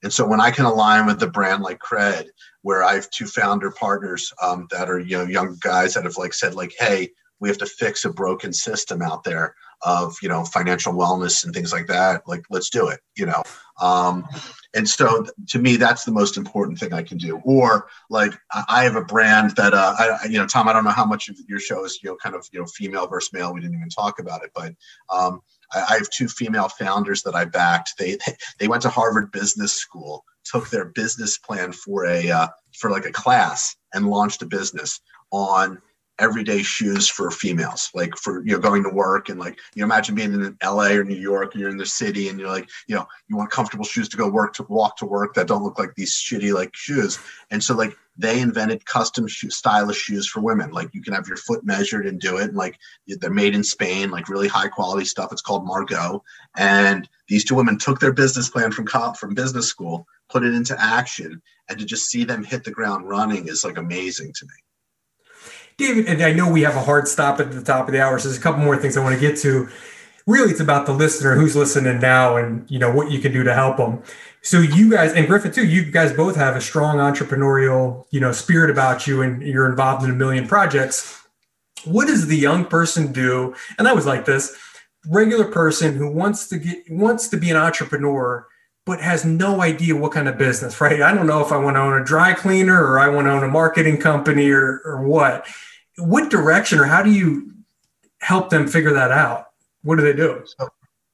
Speaker 2: And so when I can align with the brand like Cred, where I have two founder partners um, that are you know young guys that have like said like, hey, we have to fix a broken system out there of you know financial wellness and things like that. Like, let's do it. You know, um, and so to me, that's the most important thing I can do. Or like I have a brand that uh, I you know Tom, I don't know how much of your show is you know kind of you know female versus male. We didn't even talk about it, but um, I have two female founders that I backed. They they went to Harvard Business School, took their business plan for a uh, for like a class, and launched a business on everyday shoes for females, like for you know going to work and like you know imagine being in LA or New York and you're in the city and you're like you know you want comfortable shoes to go work to walk to work that don't look like these shitty like shoes, and so like they invented custom stylish shoes for women. Like you can have your foot measured and do it. And like they're made in Spain, like really high quality stuff. It's called Margaux. And these two women took their business plan from from business school, put it into action, and to just see them hit the ground running is like amazing to me.
Speaker 1: David, and I know we have a hard stop at the top of the hour, so there's a couple more things I want to get to. Really, it's about the listener who's listening now, and you know what you can do to help them. So you guys and Griffin too, you guys both have a strong entrepreneurial, you know, spirit about you, and you're involved in a million projects. What does the young person do? And I was like this regular person who wants to get wants to be an entrepreneur but has no idea what kind of business, right? I don't know if I want to own a dry cleaner or I want to own a marketing company or, or what. What direction or how do you help them figure that out? What do they do?
Speaker 2: So,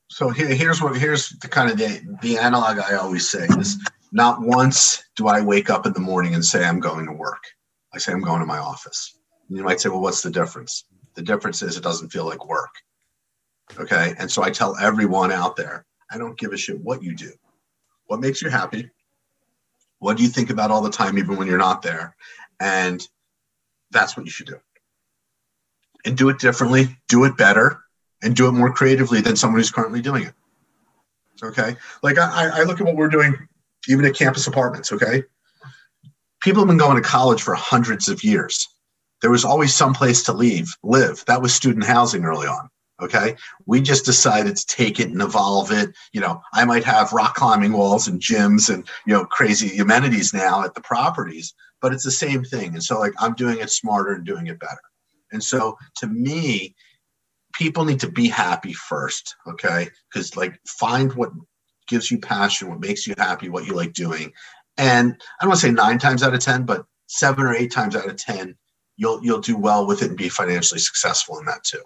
Speaker 2: so here, here's what here's the kind of the, the analog I always say is not once do I wake up in the morning and say I'm going to work. I say I'm going to my office. And you might say, well, what's the difference? The difference is it doesn't feel like work. Okay. And so I tell everyone out there, I don't give a shit what you do. What makes you happy? What do you think about all the time, even when you're not there? And that's what you should do. And do it differently, do it better, and do it more creatively than someone who's currently doing it. Okay. Like I, I look at what we're doing, even at campus apartments. Okay. People have been going to college for hundreds of years. There was always some place to leave, live. That was student housing early on. Okay. We just decided to take it and evolve it. You know, I might have rock climbing walls and gyms and, you know, crazy amenities now at the properties, but it's the same thing. And so, like, I'm doing it smarter and doing it better. And so, to me, people need to be happy first. Okay. Because, like, find what gives you passion, what makes you happy, what you like doing. And I don't want to say nine times out of 10, but seven or eight times out of 10, you'll, you'll do well with it and be financially successful in that too.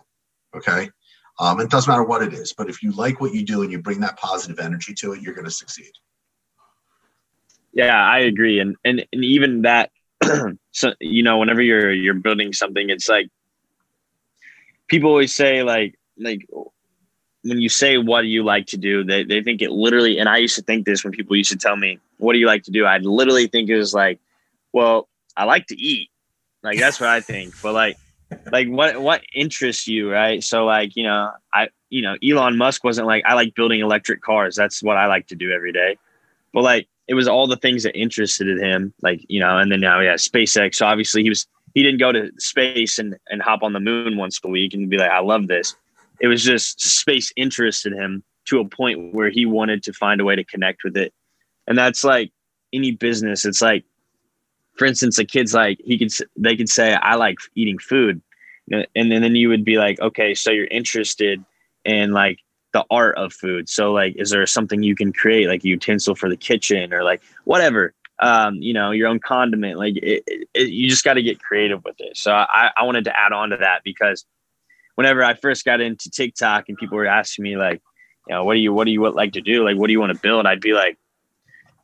Speaker 2: Okay. Um, it doesn't matter what it is, but if you like what you do and you bring that positive energy to it, you're going to succeed.
Speaker 3: Yeah, I agree, and and and even that, [clears throat] so you know, whenever you're you're building something, it's like people always say like like when you say what do you like to do, they they think it literally. And I used to think this when people used to tell me what do you like to do, I'd literally think it was like, well, I like to eat, like that's what I think, but like like what what interests you, right? So like, you know, I you know, Elon Musk wasn't like I like building electric cars. That's what I like to do every day. But like it was all the things that interested him, like, you know, and then now yeah, SpaceX. So obviously he was he didn't go to space and, and hop on the moon once a week and be like, I love this. It was just space interested him to a point where he wanted to find a way to connect with it. And that's like any business. It's like, for instance, a kid's like, he could, they could say, I like eating food. And then, then you would be like, okay, so you're interested in like the art of food. So like, is there something you can create, like a utensil for the kitchen or like whatever? um, you know, your own condiment. Like it, it, you just got to get creative with it. So I, I wanted to add on to that because whenever I first got into TikTok and people were asking me like, you know, what do you, what do you like to do? Like, what do you want to build? I'd be like,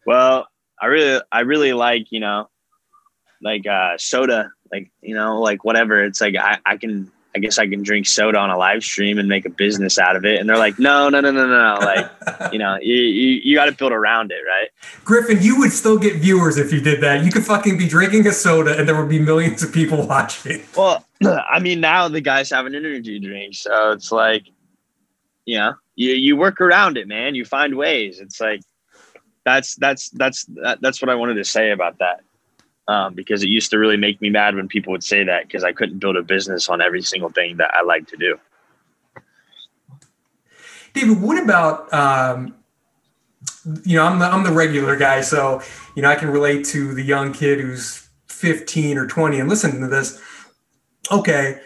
Speaker 3: well, I really, I really like, you know, like uh, soda, like, you know, like whatever. It's like, I, I can, I guess I can drink soda on a live stream and make a business out of it. And they're like, no, no, no, no, no. [laughs] Like, you know, you, you, you got to build around it, right?
Speaker 1: Griffin, you would still get viewers if you did that. You could fucking be drinking a soda and there would be millions of people [laughs] watching.
Speaker 3: Well, [clears throat] I mean, now the guys have an energy drink. So it's like, you know, you, you work around it, man. You find ways. It's like, that's, that's, that's, that, that's what I wanted to say about that um, because it used to really make me mad when people would say that because I couldn't build a business on every single thing that I like to do.
Speaker 1: David, what about um, you know I'm the I'm the regular guy, so you know I can relate to the young kid who's 15 or 20 and listening to this. Okay,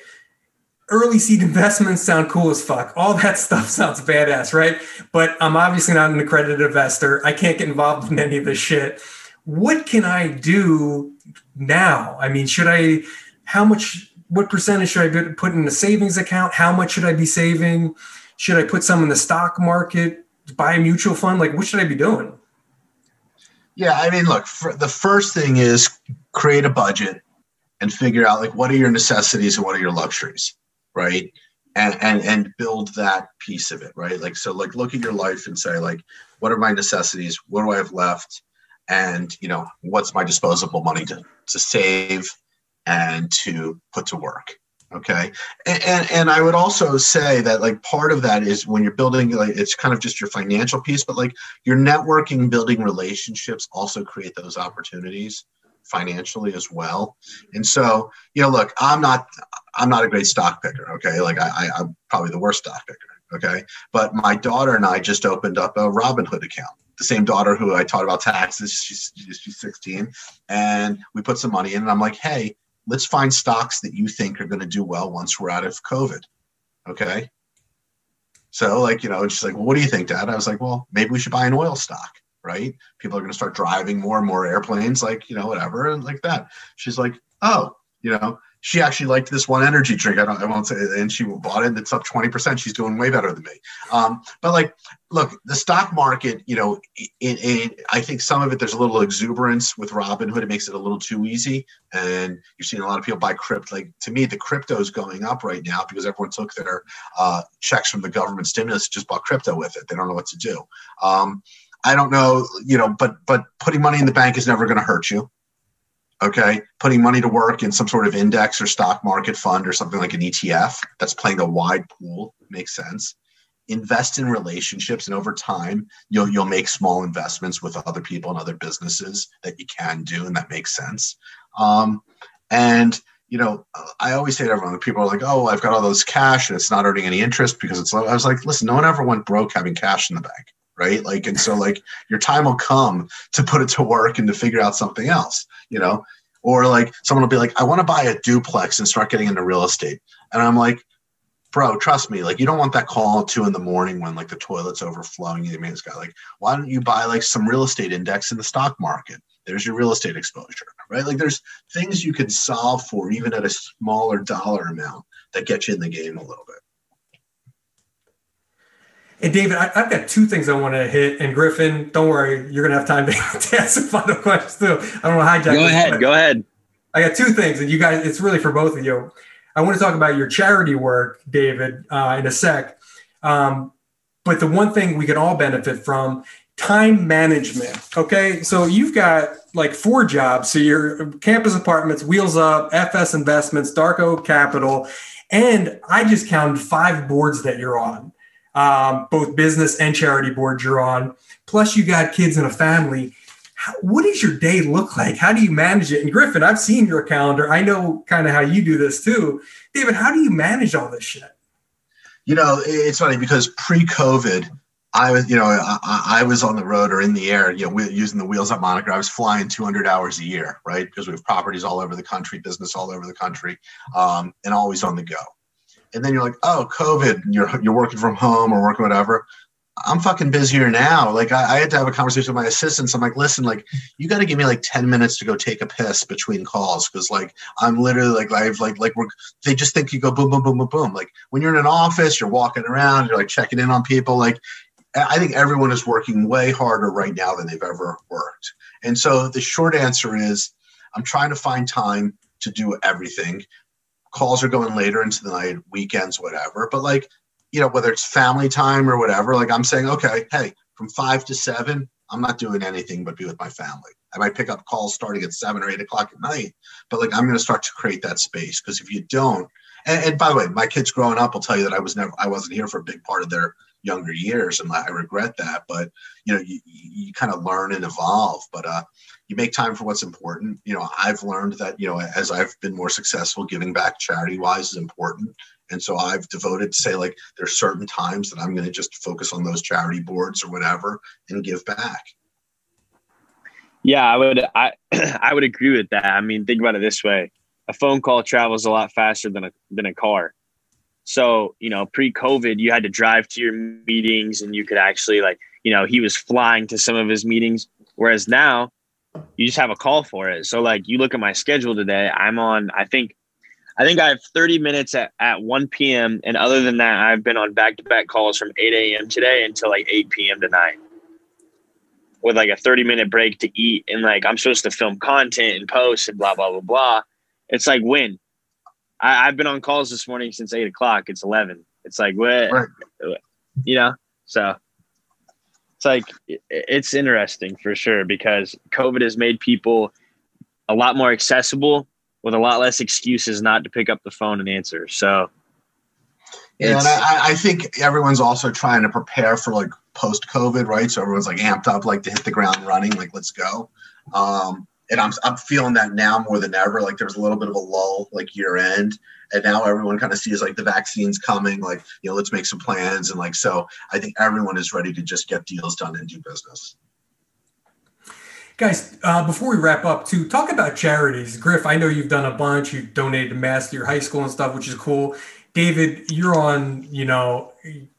Speaker 1: early seed investments sound cool as fuck. All that [laughs] stuff sounds badass, right? But I'm obviously not an accredited investor. I can't get involved in any of this shit what can I do now? I mean, should I, how much, what percentage should I put in a savings account? How much should I be saving? Should I put some in the stock market, buy a mutual fund? Like, what should I be doing?
Speaker 2: Yeah, I mean, look, the first thing is create a budget and figure out like what are your necessities and what are your luxuries, right? And and and build that piece of it, right? Like so, like look at your life and say like, what are my necessities? What do I have left? And you know what's my disposable money to, to save and to put to work okay? And, and, and i would also say that like part of that is when you're building like it's kind of just your financial piece but like your networking building relationships also create those opportunities financially as well. And so you know look i'm not i'm not a great stock picker okay? Like I, I i'm probably the worst stock picker okay? But my daughter and i just opened up a robinhood account the same daughter who I taught about taxes. She's, she's 16. And we put some money in, and I'm like, hey, let's find stocks that you think are going to do well once we're out of COVID. Okay. So, like, you know, she's like, well, what do you think, Dad? I was like, well, maybe we should buy an oil stock, right? People are going to start driving more and more airplanes, like, you know, whatever, and like that. She's like, oh, you know, she actually liked this one energy drink. I don't, I won't say, and she bought it. And it's up twenty percent. She's doing way better than me. Um, but like, look, the stock market, you know, I think some of it there's a little exuberance with Robinhood. It makes it a little too easy, and you're seeing a lot of people buy crypto. Like to me, the crypto is going up right now because everyone took their uh, checks from the government stimulus, just bought crypto with it. They don't know what to do. Um, I don't know, you know, but but putting money in the bank is never going to hurt you okay putting money to work in some sort of index or stock market fund or something like an etf that's playing a wide pool makes sense. Invest in relationships and over time you'll you'll make small investments with other people and other businesses that you can do and that makes sense. Um, and you know i always say to everyone people are like oh i've got all those cash and it's not earning any interest because it's low. I was like listen no one ever went broke having cash in the bank right? Like and so like your time will come to put it to work and to figure out something else you know? Or like someone will be like i want to buy a duplex and start getting into real estate. And i'm like bro trust me like you don't want that call at two in the morning when like the toilet's overflowing you mean guy like why don't you buy like some real estate index in the stock market? There's your real estate exposure right? Like there's things you can solve for even at a smaller dollar amount that get you in the game a little bit
Speaker 1: and David, I, have got two things I want to hit. And Griffin, don't worry, you're gonna have time [laughs] to, to ask some final questions too. I don't want to hijack.
Speaker 3: Go ahead. Go ahead.
Speaker 1: I got two things, and you guys, it's really for both of you. I want to talk about your charity work, David, uh, in a sec. Um, but the one thing we can all benefit from time management. Okay. So you've got like four jobs. So your campus apartments, Wheels Up, FS Investments, Darco Capital, and I just counted five boards that you're on um, both business and charity boards you're on. Plus, you got kids and a family. how, what does your day look like? How do you manage it? And Griffin, I've seen your calendar. I know kind of how you do this too. David, how do you manage all this shit?
Speaker 2: You know, it's funny because pre-COVID, I was, you know, I, I, was on the road or in the air, you know, using the wheels up moniker. I was flying 200 hours a year, right? Because we have properties all over the country, business all over the country, um, and always on the go. And then you're like, oh, COVID, you're you're working from home or working whatever. I'm fucking busier now. Like I, I, had to have a conversation with my assistants. I'm like, listen, like you got to give me like 10 minutes to go take a piss between calls. Cause like, I'm literally like, I've like, like we're, they just think you go boom, boom, boom, boom, boom. Like when you're in an office, you're walking around, you're like checking in on people. Like I think everyone is working way harder right now than they've ever worked. And so the short answer is I'm trying to find time to do everything. Calls are going later into the night, weekends, whatever. But like you know, whether it's family time or whatever, like I'm saying, okay, hey, from five to seven, I'm not doing anything but be with my family. I might pick up calls starting at seven or eight o'clock at night, but like I'm going to start to create that space because if you don't, and, and, by the way, my kids growing up will tell you that I was never, I wasn't here for a big part of their younger years, and I regret that. But you know, you, you kind of learn and evolve. But uh, you make time for what's important. You know, I've learned that you know as I've been more successful, giving back charity wise is important. And so I've devoted to say like there's certain times that I'm going to just focus on those charity boards or whatever and give back.
Speaker 3: Yeah, I would I [clears throat] I would agree with that. I mean, think about it this way. A phone call travels a lot faster than a than a car. So, you know, pre-COVID, you had to drive to your meetings and you could actually like, you know, he was flying to some of his meetings whereas now you just have a call for it. So like you look at my schedule today, I'm on I think I think I have 30 minutes at, at 1 p.m. And other than that, I've been on back to back calls from 8 a.m. today until like 8 p.m. tonight with like a 30 minute break to eat. And like I'm supposed to film content and post and blah, blah, blah, blah. It's like when I, have been on calls this morning since eight o'clock. It's 11. It's like, what, right. you know? So it's like, it's interesting for sure because COVID has made people a lot more accessible with a lot less excuses not to pick up the phone and answer. So,
Speaker 2: yeah, and I, I think everyone's also trying to prepare for like post COVID, right? So everyone's like amped up, like to hit the ground running, like let's go. Um, and I'm I'm feeling that now more than ever. Like there was a little bit of a lull, like year end, and now everyone kind of sees like the vaccines coming. Like you know, let's make some plans, and like so, I think everyone is ready to just get deals done and do business.
Speaker 1: Guys, uh, before we wrap up, to talk about charities, Griff, I know you've done a bunch. You donated to mass to your high school and stuff, which is cool. David, you're on, you know,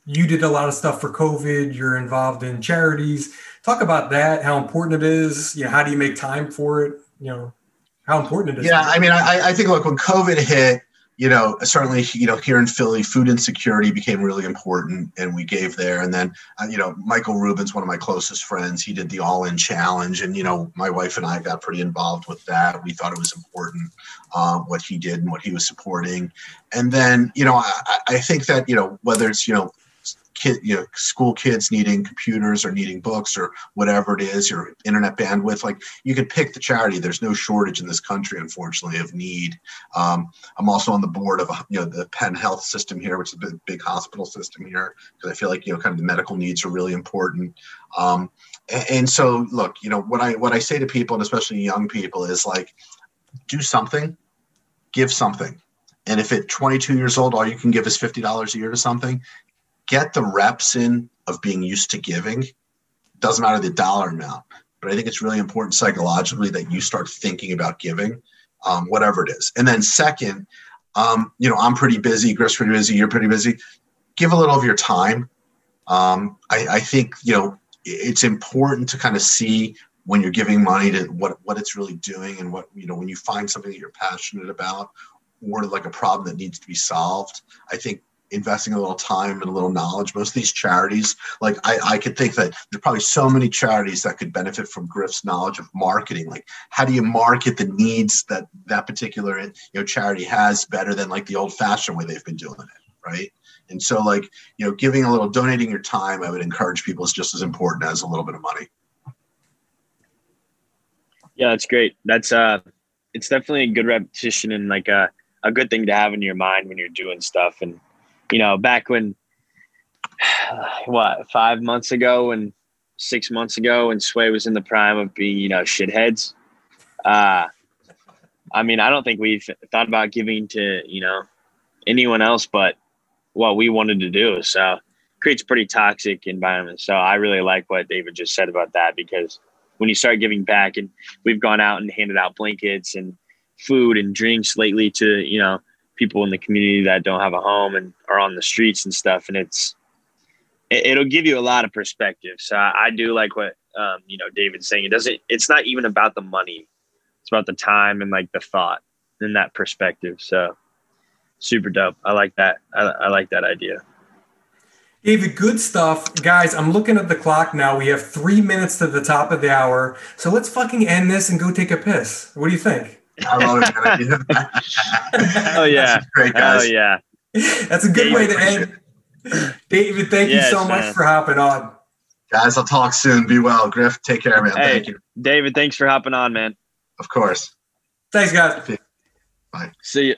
Speaker 1: you did a lot of stuff for COVID. You're involved in charities. Talk about that, how important it is. You know, how do you make time for it? You know, how important it is.
Speaker 2: Yeah, I mean, I, I think, look, when COVID hit, you know, certainly, you know, here in Philly, food insecurity became really important, and we gave there. And then, uh, you know, Michael Rubin's one of my closest friends. He did the All In Challenge, and you know, my wife and I got pretty involved with that. We thought it was important um, what he did and what he was supporting. And then, you know, I, I think that you know, whether it's you know kid, you know, school kids needing computers or needing books or whatever it is, or internet bandwidth. Like you can pick the charity. There's no shortage in this country, unfortunately, of need. Um, I'm also on the board of you know the Penn Health system here, which is a big, big hospital system here, because I feel like you know kind of the medical needs are really important. Um, and, and so, look, you know what I what I say to people, and especially young people, is like, do something, give something. And if at 22 years old, all you can give is $50 a year to something, get the reps in of being used to giving. Doesn't matter the dollar amount, but I think it's really important psychologically that you start thinking about giving, um, whatever it is. And then second, um, you know, I'm pretty busy. Griff's pretty busy. You're pretty busy. Give a little of your time. Um, I, I think you know it's important to kind of see when you're giving money to what what it's really doing and what you know when you find something that you're passionate about or like a problem that needs to be solved. I think investing a little time and a little knowledge. Most of these charities, like I, I could think that there's probably so many charities that could benefit from Griff's knowledge of marketing. Like, how do you market the needs that that particular you know charity has better than like the old-fashioned way they've been doing it, right? And so, like you know, giving a little, donating your time, I would encourage people is just as important as a little bit of money.
Speaker 3: Yeah, that's great. That's uh, it's definitely a good repetition and like a a good thing to have in your mind when you're doing stuff and you know, back when [sighs] what five months ago and six months ago when Sway was in the prime of being, you know, shitheads. Uh, I mean, I don't think we've thought about giving to, you know, anyone else but what we wanted to do. So creates pretty toxic environment. So I really like what David just said about that because when you start giving back and we've gone out and handed out blankets and food and drinks lately to, you know, people in the community that don't have a home and are on the streets and stuff. And it's, it, will give you a lot of perspective. So I, I do like what, um, you know, David's saying. It doesn't, it's not even about the money. It's about the time and like the thought and that perspective. So super dope. I like that. I, I like that idea.
Speaker 1: David, good stuff. Guys, I'm looking at the clock now. We have three minutes to the top of the hour. So let's fucking end this and go take a piss. What do you think?
Speaker 2: I love
Speaker 3: it. oh yeah. Great guys. Oh yeah.
Speaker 1: That's a good David, way to end. David, thank yes, you so man. much for hopping on.
Speaker 2: Guys, I'll talk soon. Be well. Griff, take care, man. Hey, thank you.
Speaker 3: David, thanks for hopping on, man.
Speaker 2: Of course.
Speaker 1: Thanks, guys.
Speaker 2: Bye.
Speaker 3: See you.